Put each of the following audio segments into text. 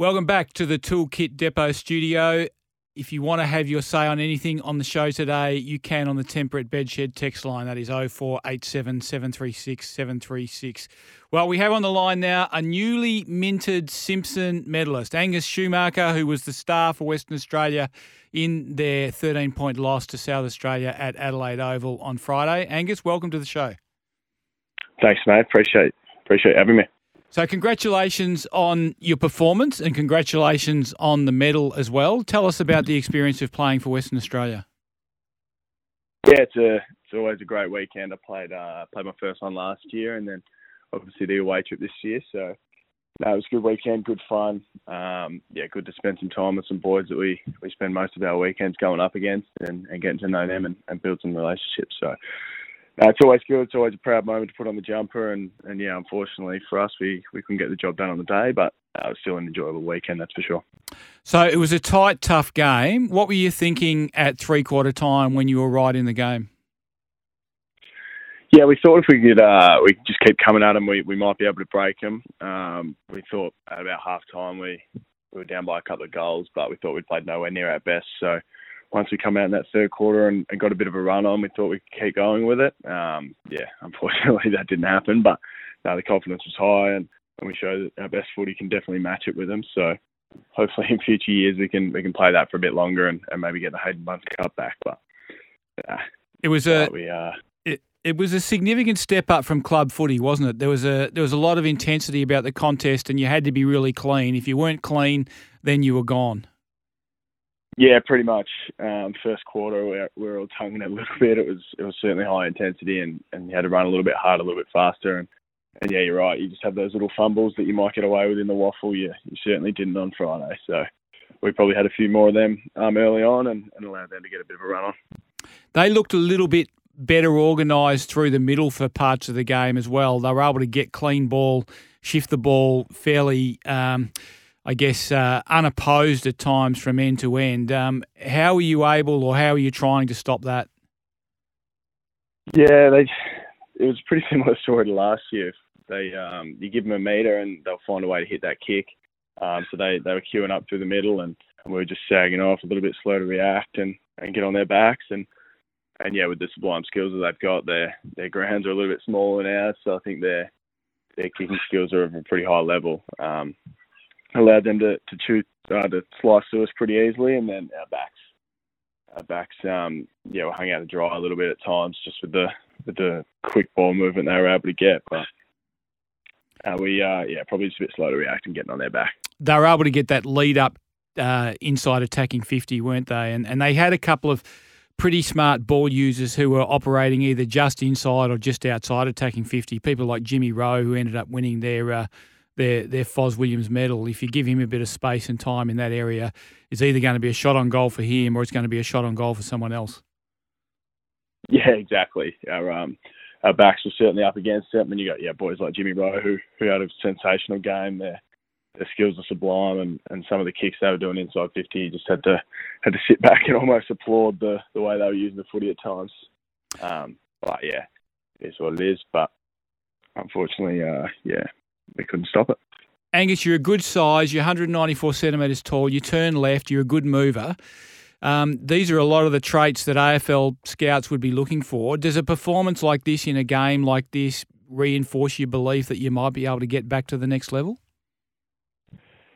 Welcome back to the Toolkit Depot studio. If you want to have your say on anything on the show today, you can on the Temperate Bedshed text line. That is 0487 736 736. Well, we have on the line now a newly minted Simpson medalist, Angus Schumacher, who was the star for Western Australia in their 13 point loss to South Australia at Adelaide Oval on Friday. Angus, welcome to the show. Thanks, mate. Appreciate appreciate having me. So, congratulations on your performance and congratulations on the medal as well. Tell us about the experience of playing for Western Australia. Yeah, it's a it's always a great weekend. I played uh, played my first one last year, and then obviously the away trip this year. So no, it was a good weekend, good fun. Um, yeah, good to spend some time with some boys that we, we spend most of our weekends going up against and, and getting to know them and, and build some relationships. So no, it's always good. It's always a proud moment to put on the jumper, and, and yeah, unfortunately for us, we, we couldn't get the job done on the day, but uh, it was still an enjoyable weekend, that's for sure. So it was a tight, tough game. What were you thinking at three quarter time when you were right in the game? Yeah, we thought if we could, uh, we could just keep coming at them, we, we might be able to break them. Um, we thought at about half time we, we were down by a couple of goals, but we thought we played nowhere near our best. So once we come out in that third quarter and, and got a bit of a run on, we thought we could keep going with it. Um, yeah, unfortunately that didn't happen, but no, the confidence was high and, and we showed that our best footy can definitely match it with them. So hopefully in future years we can we can play that for a bit longer and, and maybe get the Haydn Bunton Cup back. But yeah, it was a we, uh, it, it was a significant step up from club footy, wasn't it? There was a there was a lot of intensity about the contest, and you had to be really clean. If you weren't clean, then you were gone. Yeah, pretty much. Um, first quarter, we were, we were all tonguing a little bit. It was it was certainly high intensity, and, and you had to run a little bit harder, a little bit faster. And, and yeah, you're right. You just have those little fumbles that you might get away with in the WAFL. You you certainly didn't on Friday. So we probably had a few more of them um, early on, and, and allowed them to get a bit of a run on. They looked a little bit better organised through the middle for parts of the game as well. They were able to get clean ball, shift the ball fairly. Um, I guess, uh, unopposed at times from end to end. Um, how are you able, or how are you trying to stop that? Yeah, they. It was a pretty similar story to last year. They, um, you give them a meter and they'll find a way to hit that kick. Um, so they, they were queuing up through the middle and, and we were just sagging off a little bit slow to react and, and get on their backs and and yeah, with the sublime skills that they've got, their their grounds are a little bit smaller ours, so I think their their kicking skills are of a pretty high level. Um, allowed them to to uh, to slice through us pretty easily, and then our backs, our backs, um, yeah, were hung out to dry a little bit at times, just with the with the quick ball movement they were able to get. But uh, we, uh, yeah, probably just a bit slow to react and getting on their back. They were able to get that lead up uh, inside attacking fifty, weren't they? And and they had a couple of pretty smart ball users who were operating either just inside or just outside attacking 50. People like Jimmy Rowe, who ended up winning their uh, their their Fos Williams medal. If you give him a bit of space and time in that area, it's either going to be a shot on goal for him or it's going to be a shot on goal for someone else. Yeah, exactly. Our um, our backs were certainly up against it. And you got yeah boys like Jimmy Rowe who who had a sensational game. Their their skills are sublime, and, and some of the kicks they were doing inside fifty, you just had to had to sit back and almost applaud the the way they were using the footy at times. Um, but yeah, it is what it is. But unfortunately, uh, yeah, we couldn't stop it. Angus, you're a good size. You're 194 centimetres tall. You turn left. You're a good mover. Um, these are a lot of the traits that AFL scouts would be looking for. Does a performance like this in a game like this reinforce your belief that you might be able to get back to the next level?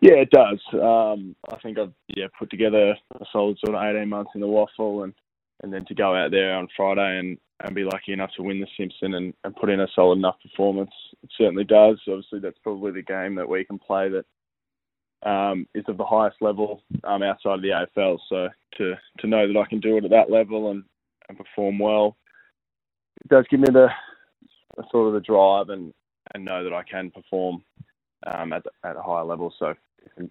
Yeah, it does. Um, I think I've yeah put together a solid sort of 18 months in the WAFL, and and then to go out there on Friday and and be lucky enough to win the Simpson and, and put in a solid enough performance. It certainly does. Obviously, that's probably the game that we can play that um, is of the highest level um, outside of the AFL. So to to know that I can do it at that level and, and perform well, it does give me the, the sort of the drive and, and know that I can perform um, at, the, at a higher level. So if, an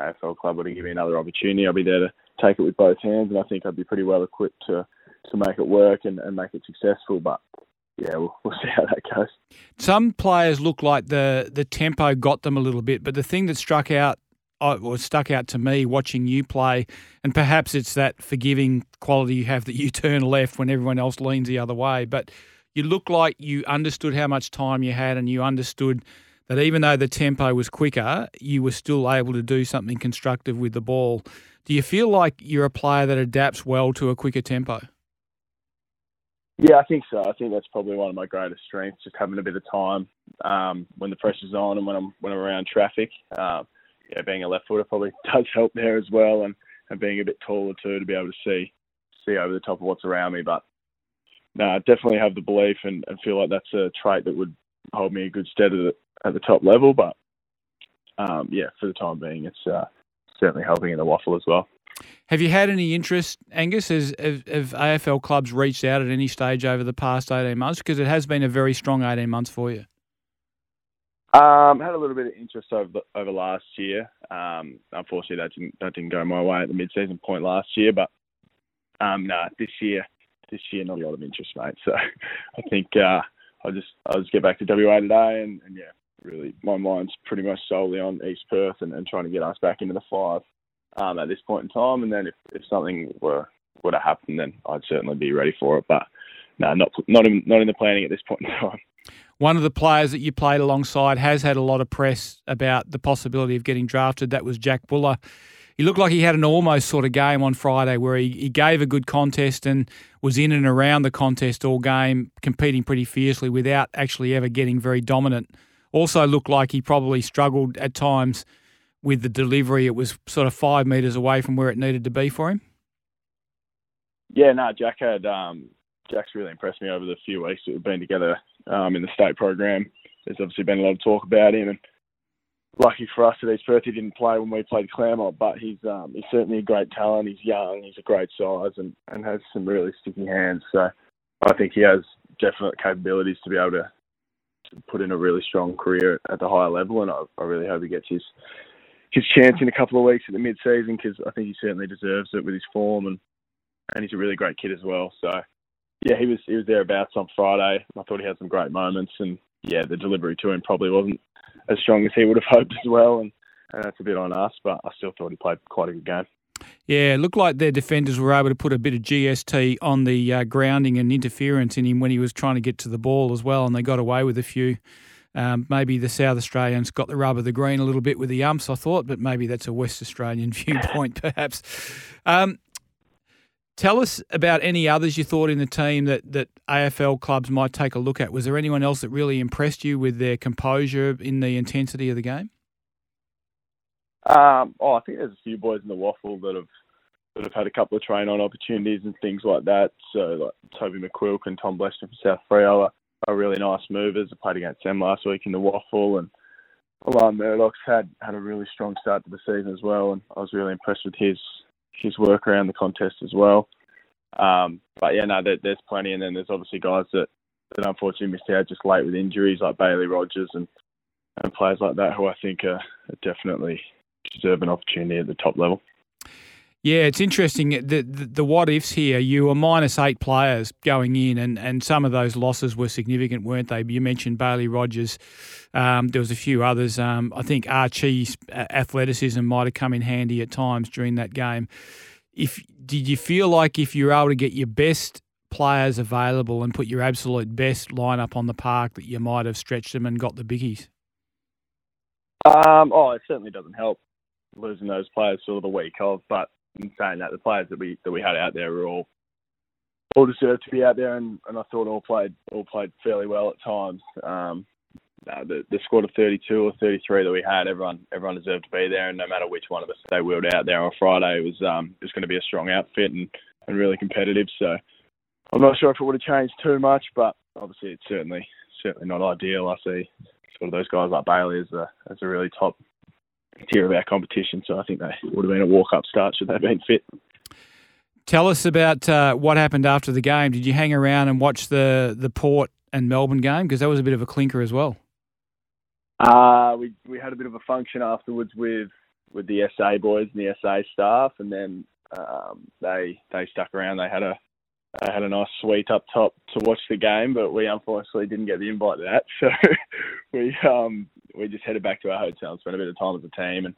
AFL club were to give me another opportunity, I'll be there to take it with both hands, and I think I'd be pretty well equipped to to make it work and, and make it successful. But yeah, we'll, we'll see how that goes. Some players look like the the tempo got them a little bit, but the thing that struck out uh, or stuck out to me watching you play, and perhaps it's that forgiving quality you have that you turn left when everyone else leans the other way. But you look like you understood how much time you had, and you understood that even though the tempo was quicker, you were still able to do something constructive with the ball. Do you feel like you're a player that adapts well to a quicker tempo? Yeah, I think so. I think that's probably one of my greatest strengths, just having a bit of time um, when the pressure's on and when I'm when I'm around traffic. Um, yeah, being a left footer probably does help there as well, and, and being a bit taller too to be able to see see over the top of what's around me. But no, I definitely have the belief and, and feel like that's a trait that would hold me a good stead at the, at the top level. But um, yeah, for the time being, it's uh, certainly helping in the WAFL as well. Have you had any interest, Angus? Has, have, AFL clubs reached out at any stage over the past 18 months? Because it has been a very strong 18 months for you. Um, had a little bit of interest over the, over last year. Um, unfortunately, that didn't that didn't go my way at the mid-season point last year. But um, no, nah, this year, this year, not a lot of interest, mate. So I think uh, I'll just I'll just get back to WA today, and, and yeah, really, my mind's pretty much solely on East Perth and, and trying to get us back into the five um, at this point in time. And then if, if something were were to happen, then I'd certainly be ready for it. But no, not not in, not in the planning at this point in time. One of the players that you played alongside has had a lot of press about the possibility of getting drafted. That was Jack Buller. He looked like he had an almost sort of game on Friday where he, he gave a good contest and was in and around the contest all game, competing pretty fiercely without actually ever getting very dominant. Also looked like he probably struggled at times with the delivery. It was sort of five metres away from where it needed to be for him. Yeah, no, Jack had um, Jack's really impressed me over the few weeks that we've been together um, in the state program. There's obviously been a lot of talk about him, and lucky for us at East Perth, he didn't play when we played Claremont. But he's um, he's certainly a great talent. He's young, he's a great size, and, and has some really sticky hands. So I think he has definite capabilities to be able to put in a really strong career at the higher level, and I, I really hope he gets his his chance in a couple of weeks at the mid season because I think he certainly deserves it with his form and and he's a really great kid as well. So yeah, he was he was thereabouts on Friday. I thought he had some great moments, and yeah, the delivery to him probably wasn't as strong as he would have hoped as well, and, and that's a bit on us. But I still thought he played quite a good game. Yeah, it looked like their defenders were able to put a bit of GST on the uh, grounding and interference in him when he was trying to get to the ball as well, and they got away with a few. Um, maybe the South Australians got the rub of the green a little bit with the umps, I thought, but maybe that's a West Australian viewpoint, perhaps. Um, tell us about any others you thought in the team that, that AFL clubs might take a look at. Was there anyone else that really impressed you with their composure in the intensity of the game? Um, oh, I think there's a few boys in the WAFL that have that have had a couple of train on opportunities and things like that. So like Toby McQuilk and Tom Bleston from South Freo are really nice movers. I played against them last week in the WAFL, and Alarm Murdoch's had had a really strong start to the season as well, and I was really impressed with his his work around the contest as well. Um, but yeah, no, there, there's plenty, and then there's obviously guys that, that unfortunately missed out just late with injuries, like Bailey Rogers and and players like that, who I think are, are definitely deserve an opportunity at the top level. Yeah, it's interesting. The, the, the what ifs here, you were minus eight players going in, and, and some of those losses were significant, weren't they? You mentioned Bailey Rogers. Um, there was a few others. Um, I think Archie's athleticism might have come in handy at times during that game. If did you feel like if you were able to get your best players available and put your absolute best lineup on the park, that you might have stretched them and got the biggies? Um, oh, it certainly doesn't help losing those players sort of the week of, but in saying that, the players that we that we had out there were all all deserved to be out there, and, and I thought all played all played fairly well at times. Um, the, the squad of 32 or 33 that we had, everyone everyone deserved to be there, and no matter which one of us they wheeled out there on Friday, it was um, it was going to be a strong outfit and, and really competitive. So I'm not sure if it would have changed too much, but obviously it's certainly certainly not ideal. I see sort of those guys like Bailey as a as a really top tier of our competition. So I think they would have been a walk up start should they have been fit. Tell us about uh, what happened after the game. Did you hang around and watch the the Port and Melbourne game because that was a bit of a clinker as well? Uh, we we had a bit of a function afterwards with with the SA boys and the SA staff, and then um, they they stuck around. They had a they had a nice suite up top to watch the game, but we unfortunately didn't get the invite to that. So we um, we just headed back to our hotel and spent a bit of time as a team, and,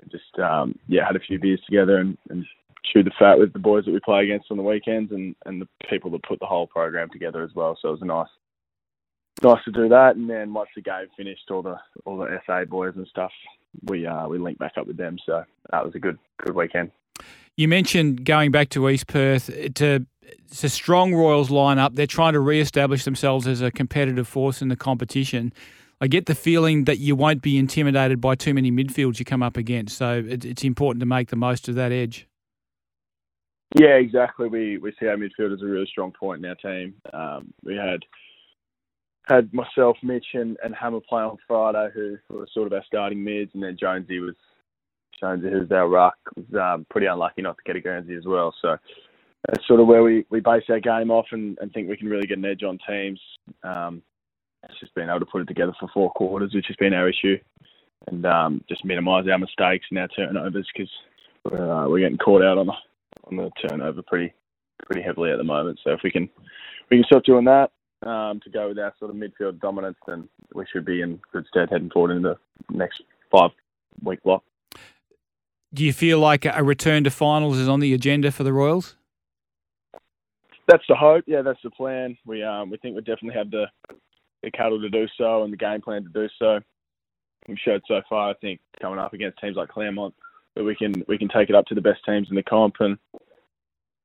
and just um, yeah had a few beers together and, and chewed the fat with the boys that we play against on the weekends and, and the people that put the whole program together as well. So it was a nice nice to do that. And then once the game finished, all the all the SA boys and stuff, we uh, we linked back up with them. So that was a good good weekend. You mentioned going back to East Perth. To, it's a strong Royals lineup. They're trying to re-establish themselves as a competitive force in the competition. I get the feeling that you won't be intimidated by too many midfields you come up against. So it's important to make the most of that edge. Yeah, exactly. We we see our midfield as a really strong point in our team. Um, we had had myself, Mitch, and, and Hammer play on Friday, who were sort of our starting mids, and then Jonesy was Jonesy, who's our ruck, was um, pretty unlucky not to get a Guernsey as well. So that's sort of where we, we base our game off and, and think we can really get an edge on teams. Um, it's just being able to put it together for four quarters, which has been our issue, and um, just minimise our mistakes and our turnovers because we're, uh, we're getting caught out on the on the turnover pretty pretty heavily at the moment. So if we can we can stop doing that, um, to go with our sort of midfield dominance, then we should be in good stead heading forward into the next five week block. Do you feel like a return to finals is on the agenda for the Royals? That's the hope. Yeah, that's the plan. We um, we think we definitely have the the cattle to do so and the game plan to do so. We've showed so far, I think, coming up against teams like Claremont, that we can we can take it up to the best teams in the comp and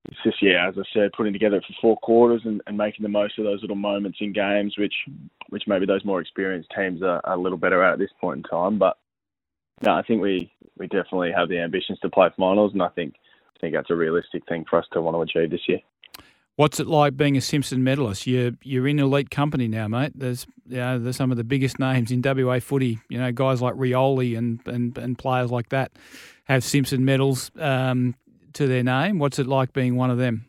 it's just yeah, as I said, putting together it for four quarters and, and making the most of those little moments in games, which which maybe those more experienced teams are, are a little better at at this point in time. But no, I think we we definitely have the ambitions to play finals, and I think I think that's a realistic thing for us to want to achieve this year. What's it like being a Simpson medalist? You're you're in elite company now, mate. There's you know, there's some of the biggest names in WA footy. You know, guys like Rioli and and, and players like that have Simpson medals. Um, to their name. What's it like being one of them?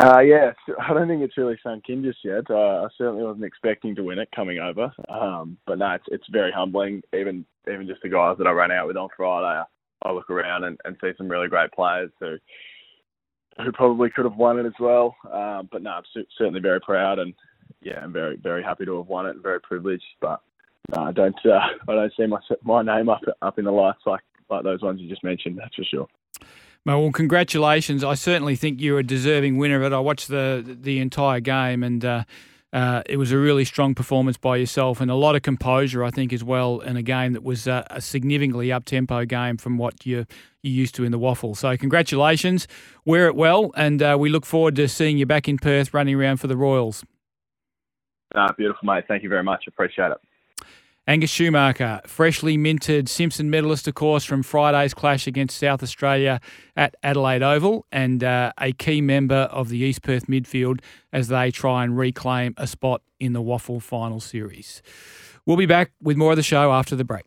Uh, yeah, I don't think it's really sunk in just yet. Uh, I certainly wasn't expecting to win it coming over, um, but no, it's it's very humbling. Even even just the guys that I ran out with on Friday, I, look around and, and see some really great players who who probably could have won it as well. Um, but no, I'm certainly very proud and yeah, I'm very very happy to have won it and very privileged. But no, I don't uh, I don't see my my name up up in the lights like like those ones you just mentioned. That's for sure. Well, congratulations. I certainly think you're a deserving winner of it. I watched the the entire game and uh, uh, it was a really strong performance by yourself and a lot of composure, I think, as well, in a game that was uh, a significantly up tempo game from what you you're, used to in the WAFL. So, congratulations. Wear it well, and uh, we look forward to seeing you back in Perth running around for the Royals. Ah, beautiful, mate. Thank you very much. Appreciate it. Angus Schumacher, freshly minted Simpson medalist, of course, from Friday's clash against South Australia at Adelaide Oval, and uh, a key member of the East Perth midfield as they try and reclaim a spot in the WAFL final series. We'll be back with more of the show after the break.